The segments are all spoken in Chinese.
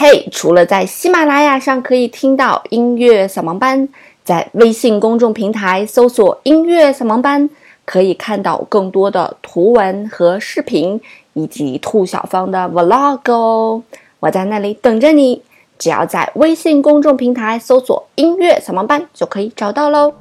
嘿，除了在喜马拉雅上可以听到音乐扫盲班，在微信公众平台搜索“音乐扫盲班”，可以看到更多的图文和视频，以及兔小芳的 vlog 哦。我在那里等着你，只要在微信公众平台搜索“音乐扫盲班”就可以找到喽。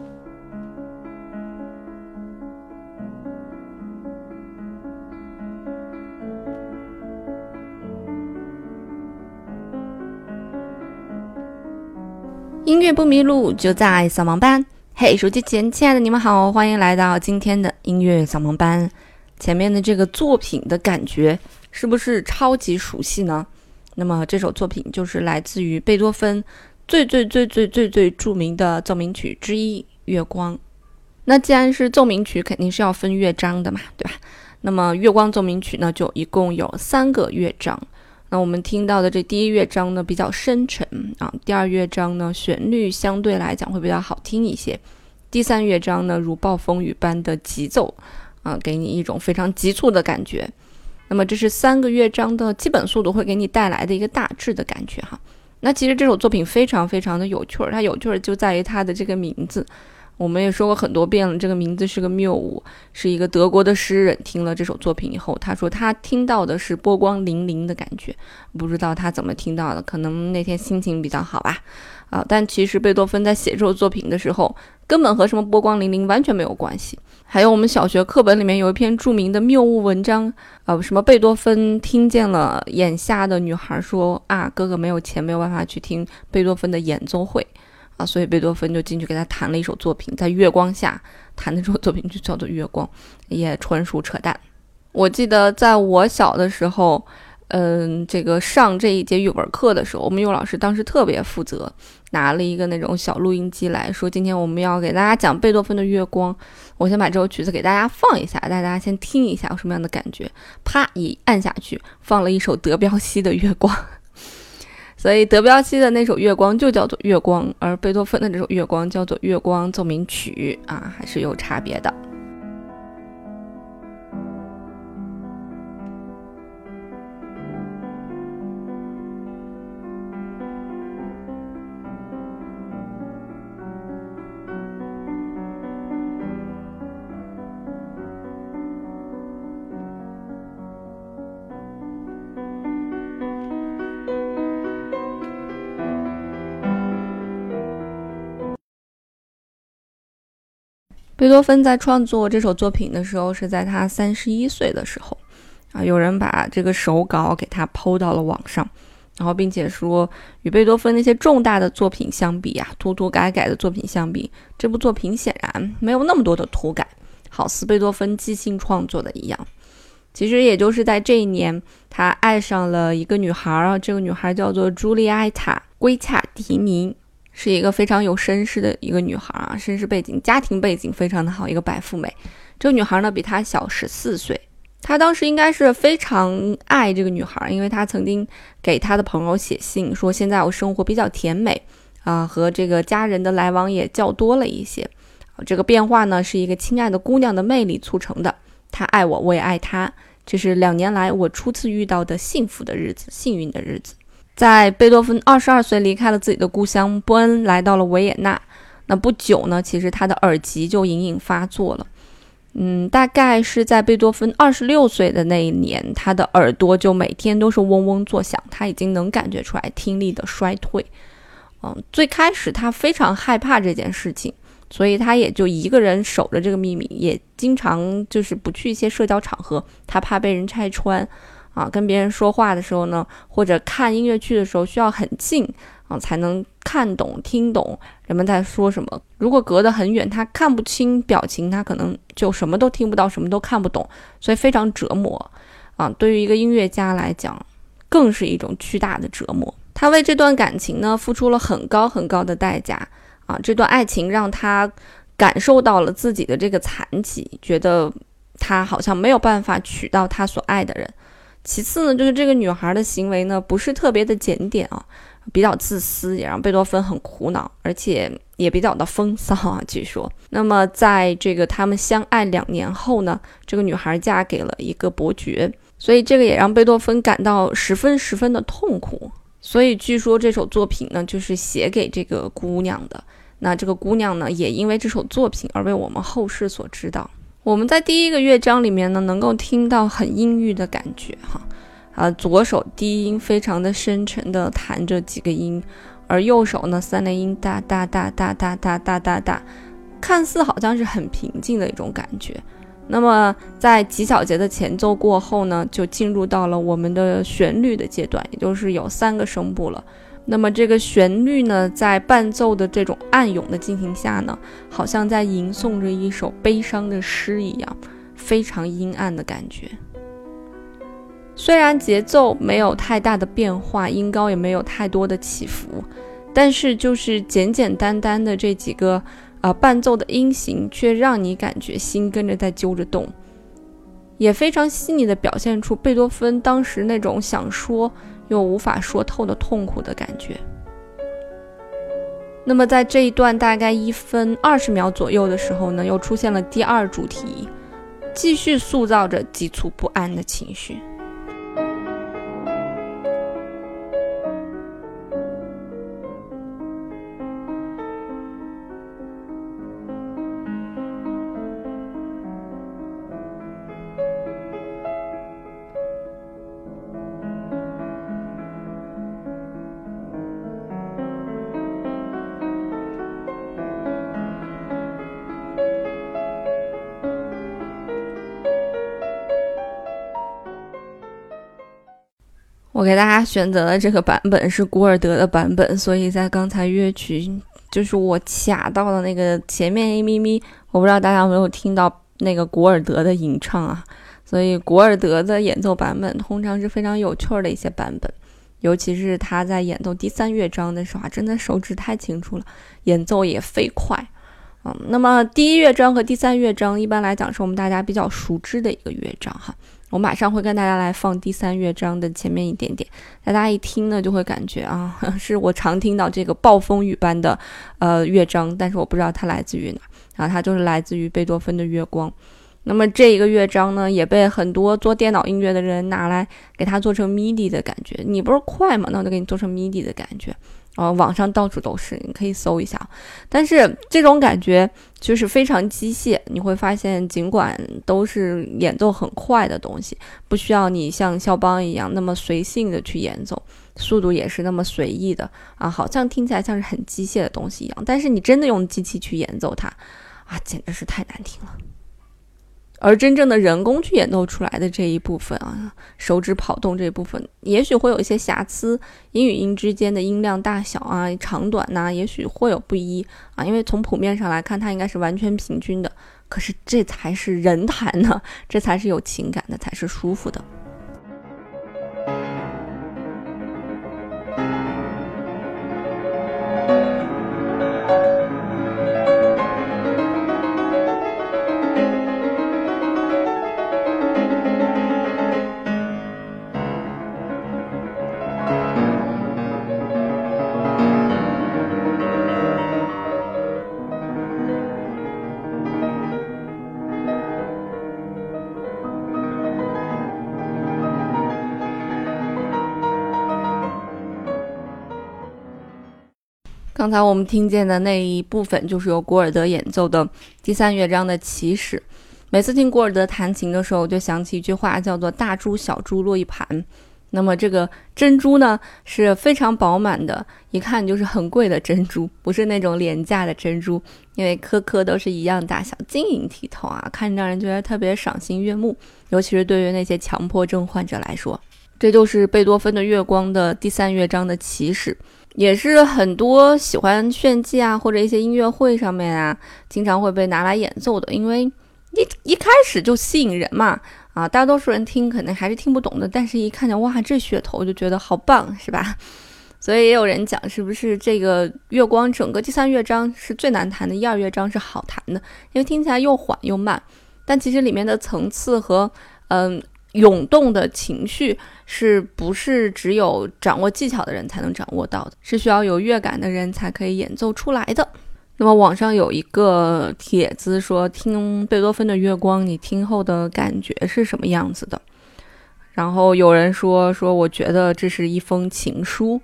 音乐不迷路，就在扫盲班。嘿，手机前亲爱的你们好，欢迎来到今天的音乐扫盲班。前面的这个作品的感觉是不是超级熟悉呢？那么这首作品就是来自于贝多芬最最最最最最著名的奏鸣曲之一《月光》。那既然是奏鸣曲，肯定是要分乐章的嘛，对吧？那么《月光奏鸣曲》呢，就一共有三个乐章。那我们听到的这第一乐章呢比较深沉啊，第二乐章呢旋律相对来讲会比较好听一些，第三乐章呢如暴风雨般的急奏啊，给你一种非常急促的感觉。那么这是三个乐章的基本速度会给你带来的一个大致的感觉哈。那其实这首作品非常非常的有趣儿，它有趣儿就在于它的这个名字。我们也说过很多遍了，这个名字是个谬误，是一个德国的诗人听了这首作品以后，他说他听到的是波光粼粼的感觉，不知道他怎么听到的，可能那天心情比较好吧，啊，但其实贝多芬在写这首作品的时候，根本和什么波光粼粼完全没有关系。还有我们小学课本里面有一篇著名的谬误文章，啊，什么贝多芬听见了眼下的女孩说啊，哥哥没有钱，没有办法去听贝多芬的演奏会。啊，所以贝多芬就进去给他弹了一首作品，在月光下弹的这首作品就叫做《月光》，也纯属扯淡。我记得在我小的时候，嗯，这个上这一节语文课的时候，我们语文老师当时特别负责，拿了一个那种小录音机来说，今天我们要给大家讲贝多芬的《月光》，我先把这首曲子给大家放一下，带大家先听一下有什么样的感觉。啪一按下去，放了一首德彪西的《月光》。所以德彪西的那首《月光》就叫做《月光》，而贝多芬的这首《月光》叫做《月光奏鸣曲》啊，还是有差别的。贝多芬在创作这首作品的时候，是在他三十一岁的时候，啊，有人把这个手稿给他抛到了网上，然后并且说，与贝多芬那些重大的作品相比啊，涂涂改改的作品相比，这部作品显然没有那么多的涂改，好似贝多芬即兴创作的一样。其实也就是在这一年，他爱上了一个女孩啊，这个女孩叫做朱丽埃塔·圭恰迪尼。是一个非常有绅士的一个女孩啊，绅士背景、家庭背景非常的好，一个白富美。这个女孩呢比她小十四岁，他当时应该是非常爱这个女孩，因为他曾经给他的朋友写信说：“现在我生活比较甜美啊，和这个家人的来往也较多了一些。这个变化呢是一个亲爱的姑娘的魅力促成的。她爱我，我也爱她。这是两年来我初次遇到的幸福的日子，幸运的日子。”在贝多芬二十二岁离开了自己的故乡波恩，来到了维也纳。那不久呢，其实他的耳疾就隐隐发作了。嗯，大概是在贝多芬二十六岁的那一年，他的耳朵就每天都是嗡嗡作响，他已经能感觉出来听力的衰退。嗯，最开始他非常害怕这件事情，所以他也就一个人守着这个秘密，也经常就是不去一些社交场合，他怕被人拆穿。啊，跟别人说话的时候呢，或者看音乐剧的时候，需要很近啊，才能看懂、听懂人们在说什么。如果隔得很远，他看不清表情，他可能就什么都听不到，什么都看不懂，所以非常折磨啊。对于一个音乐家来讲，更是一种巨大的折磨。他为这段感情呢，付出了很高很高的代价啊。这段爱情让他感受到了自己的这个残疾，觉得他好像没有办法娶到他所爱的人。其次呢，就是这个女孩的行为呢，不是特别的检点啊，比较自私，也让贝多芬很苦恼，而且也比较的风骚啊。据说，那么在这个他们相爱两年后呢，这个女孩嫁给了一个伯爵，所以这个也让贝多芬感到十分十分的痛苦所以据说这首作品呢，就是写给这个姑娘的。那这个姑娘呢，也因为这首作品而为我们后世所知道。我们在第一个乐章里面呢，能够听到很阴郁的感觉，哈，啊，左手低音非常的深沉的弹着几个音，而右手呢，三连音哒哒哒哒哒哒哒哒哒，看似好像是很平静的一种感觉。那么在几小节的前奏过后呢，就进入到了我们的旋律的阶段，也就是有三个声部了。那么这个旋律呢，在伴奏的这种暗涌的进行下呢，好像在吟诵着一首悲伤的诗一样，非常阴暗的感觉。虽然节奏没有太大的变化，音高也没有太多的起伏，但是就是简简单单的这几个呃伴奏的音型，却让你感觉心跟着在揪着动，也非常细腻的表现出贝多芬当时那种想说。又无法说透的痛苦的感觉。那么，在这一段大概一分二十秒左右的时候呢，又出现了第二主题，继续塑造着急促不安的情绪。我给大家选择的这个版本是古尔德的版本，所以在刚才乐曲就是我卡到的那个前面一咪咪，我不知道大家有没有听到那个古尔德的吟唱啊？所以古尔德的演奏版本通常是非常有趣儿的一些版本，尤其是他在演奏第三乐章的时候啊，真的手指太清楚了，演奏也飞快。嗯，那么第一乐章和第三乐章一般来讲是我们大家比较熟知的一个乐章哈。我马上会跟大家来放第三乐章的前面一点点，大家一听呢就会感觉啊，是我常听到这个暴风雨般的呃乐章，但是我不知道它来自于哪，然后它就是来自于贝多芬的《月光》。那么这一个乐章呢，也被很多做电脑音乐的人拿来给它做成 MIDI 的感觉。你不是快吗？那我就给你做成 MIDI 的感觉。呃，网上到处都是，你可以搜一下。但是这种感觉就是非常机械，你会发现，尽管都是演奏很快的东西，不需要你像肖邦一样那么随性的去演奏，速度也是那么随意的啊，好像听起来像是很机械的东西一样。但是你真的用机器去演奏它，啊，简直是太难听了。而真正的人工去演奏出来的这一部分啊，手指跑动这一部分，也许会有一些瑕疵，音与音之间的音量大小啊、长短呐，也许会有不一啊。因为从谱面上来看，它应该是完全平均的。可是这才是人弹呢，这才是有情感的，才是舒服的。刚才我们听见的那一部分，就是由古尔德演奏的第三乐章的起始。每次听古尔德弹琴的时候，我就想起一句话，叫做“大珠小珠落一盘”。那么这个珍珠呢，是非常饱满的，一看就是很贵的珍珠，不是那种廉价的珍珠，因为颗颗都是一样大小，晶莹剔透啊，看着让人觉得特别赏心悦目。尤其是对于那些强迫症患者来说，这就是贝多芬的《月光》的第三乐章的起始。也是很多喜欢炫技啊，或者一些音乐会上面啊，经常会被拿来演奏的，因为一一开始就吸引人嘛。啊，大多数人听可能还是听不懂的，但是一看见哇，这噱头就觉得好棒，是吧？所以也有人讲，是不是这个月光整个第三乐章是最难弹的，一二乐章是好弹的，因为听起来又缓又慢，但其实里面的层次和嗯。涌动的情绪是不是只有掌握技巧的人才能掌握到的？是需要有乐感的人才可以演奏出来的。那么网上有一个帖子说，听贝多芬的《月光》，你听后的感觉是什么样子的？然后有人说说，我觉得这是一封情书。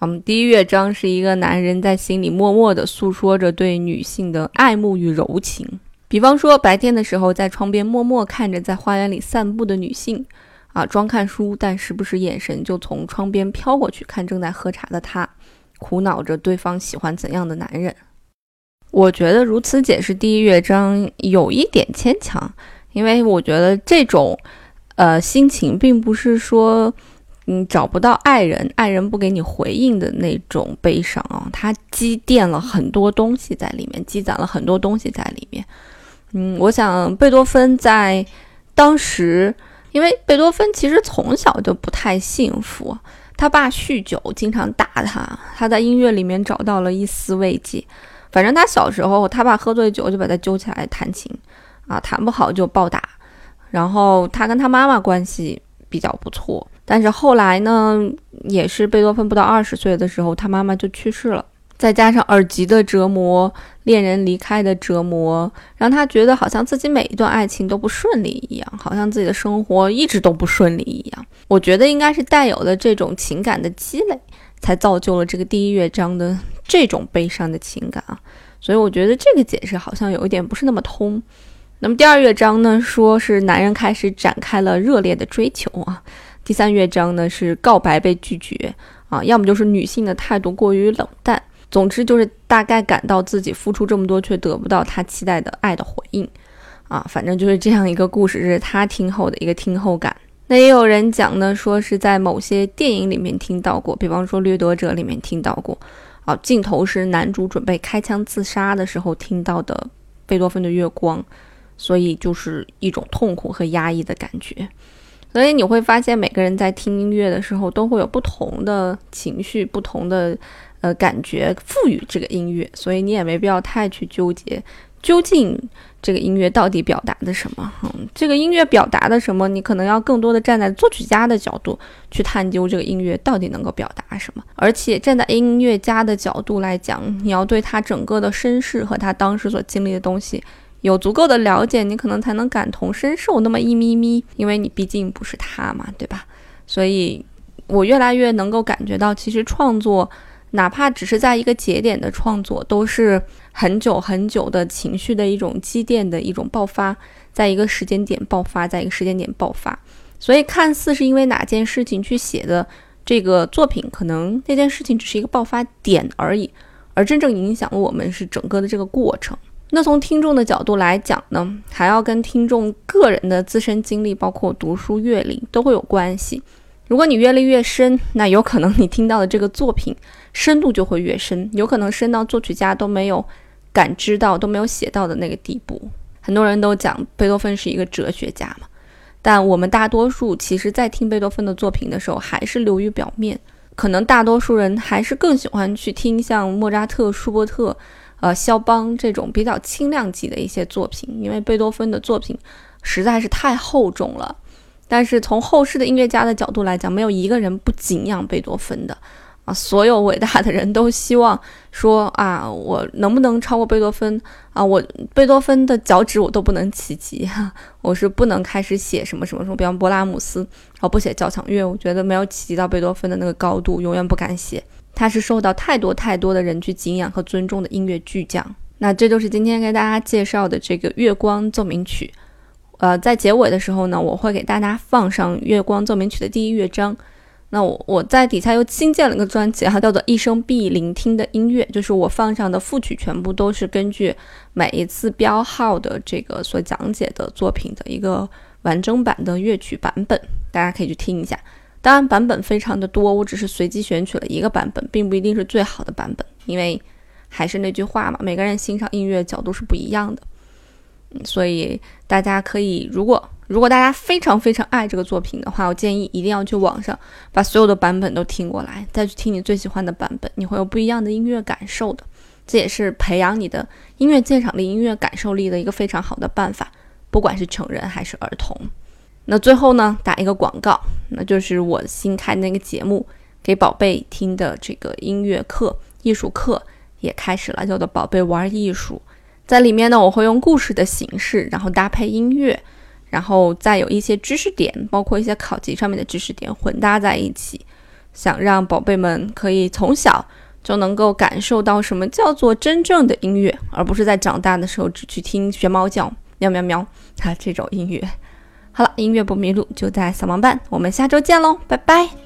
嗯，第一乐章是一个男人在心里默默地诉说着对女性的爱慕与柔情。比方说，白天的时候在窗边默默看着在花园里散步的女性，啊，装看书，但时不时眼神就从窗边飘过去，看正在喝茶的她，苦恼着对方喜欢怎样的男人。我觉得如此解释第一乐章有一点牵强，因为我觉得这种。呃，心情并不是说，嗯，找不到爱人，爱人不给你回应的那种悲伤啊，它积淀了很多东西在里面，积攒了很多东西在里面。嗯，我想贝多芬在当时，因为贝多芬其实从小就不太幸福，他爸酗酒，经常打他，他在音乐里面找到了一丝慰藉。反正他小时候，他爸喝醉酒就把他揪起来弹琴，啊，弹不好就暴打。然后他跟他妈妈关系比较不错，但是后来呢，也是贝多芬不到二十岁的时候，他妈妈就去世了。再加上耳疾的折磨、恋人离开的折磨，让他觉得好像自己每一段爱情都不顺利一样，好像自己的生活一直都不顺利一样。我觉得应该是带有了这种情感的积累，才造就了这个第一乐章的这种悲伤的情感啊。所以我觉得这个解释好像有一点不是那么通。那么第二乐章呢，说是男人开始展开了热烈的追求啊。第三乐章呢是告白被拒绝啊，要么就是女性的态度过于冷淡。总之就是大概感到自己付出这么多却得不到他期待的爱的回应啊。反正就是这样一个故事，是他听后的一个听后感。那也有人讲呢，说是在某些电影里面听到过，比方说《掠夺者》里面听到过啊。镜头是男主准备开枪自杀的时候听到的贝多芬的《月光》。所以就是一种痛苦和压抑的感觉，所以你会发现每个人在听音乐的时候都会有不同的情绪、不同的呃感觉赋予这个音乐，所以你也没必要太去纠结究竟这个音乐到底表达的什么。嗯，这个音乐表达的什么，你可能要更多的站在作曲家的角度去探究这个音乐到底能够表达什么，而且站在音乐家的角度来讲，你要对他整个的身世和他当时所经历的东西。有足够的了解，你可能才能感同身受那么一咪咪，因为你毕竟不是他嘛，对吧？所以，我越来越能够感觉到，其实创作，哪怕只是在一个节点的创作，都是很久很久的情绪的一种积淀的一种爆发，在一个时间点爆发，在一个时间点爆发。所以，看似是因为哪件事情去写的这个作品，可能那件事情只是一个爆发点而已，而真正影响了我们是整个的这个过程。那从听众的角度来讲呢，还要跟听众个人的自身经历，包括读书阅历都会有关系。如果你阅历越深，那有可能你听到的这个作品深度就会越深，有可能深到作曲家都没有感知到、都没有写到的那个地步。很多人都讲贝多芬是一个哲学家嘛，但我们大多数其实在听贝多芬的作品的时候，还是流于表面。可能大多数人还是更喜欢去听像莫扎特、舒伯特。呃，肖邦这种比较轻量级的一些作品，因为贝多芬的作品实在是太厚重了。但是从后世的音乐家的角度来讲，没有一个人不敬仰贝多芬的啊！所有伟大的人都希望说啊，我能不能超过贝多芬啊？我贝多芬的脚趾我都不能企及哈，我是不能开始写什么什么什么，比方勃拉姆斯，我不写交响乐，我觉得没有企及到贝多芬的那个高度，永远不敢写。他是受到太多太多的人去敬仰和尊重的音乐巨匠。那这就是今天给大家介绍的这个《月光奏鸣曲》。呃，在结尾的时候呢，我会给大家放上《月光奏鸣曲》的第一乐章。那我我在底下又新建了一个专辑，它叫做《一生必聆听的音乐》，就是我放上的副曲全部都是根据每一次标号的这个所讲解的作品的一个完整版的乐曲版本，大家可以去听一下。当然，版本非常的多，我只是随机选取了一个版本，并不一定是最好的版本，因为还是那句话嘛，每个人欣赏音乐角度是不一样的。所以大家可以，如果如果大家非常非常爱这个作品的话，我建议一定要去网上把所有的版本都听过来，再去听你最喜欢的版本，你会有不一样的音乐感受的。这也是培养你的音乐鉴赏力、音乐感受力的一个非常好的办法，不管是成人还是儿童。那最后呢，打一个广告，那就是我新开那个节目给宝贝听的这个音乐课、艺术课也开始了，叫做《宝贝玩艺术》。在里面呢，我会用故事的形式，然后搭配音乐，然后再有一些知识点，包括一些考级上面的知识点混搭在一起，想让宝贝们可以从小就能够感受到什么叫做真正的音乐，而不是在长大的时候只去听学猫叫、喵喵喵啊这种音乐。好了，音乐不迷路就在小盲班，我们下周见喽，拜拜。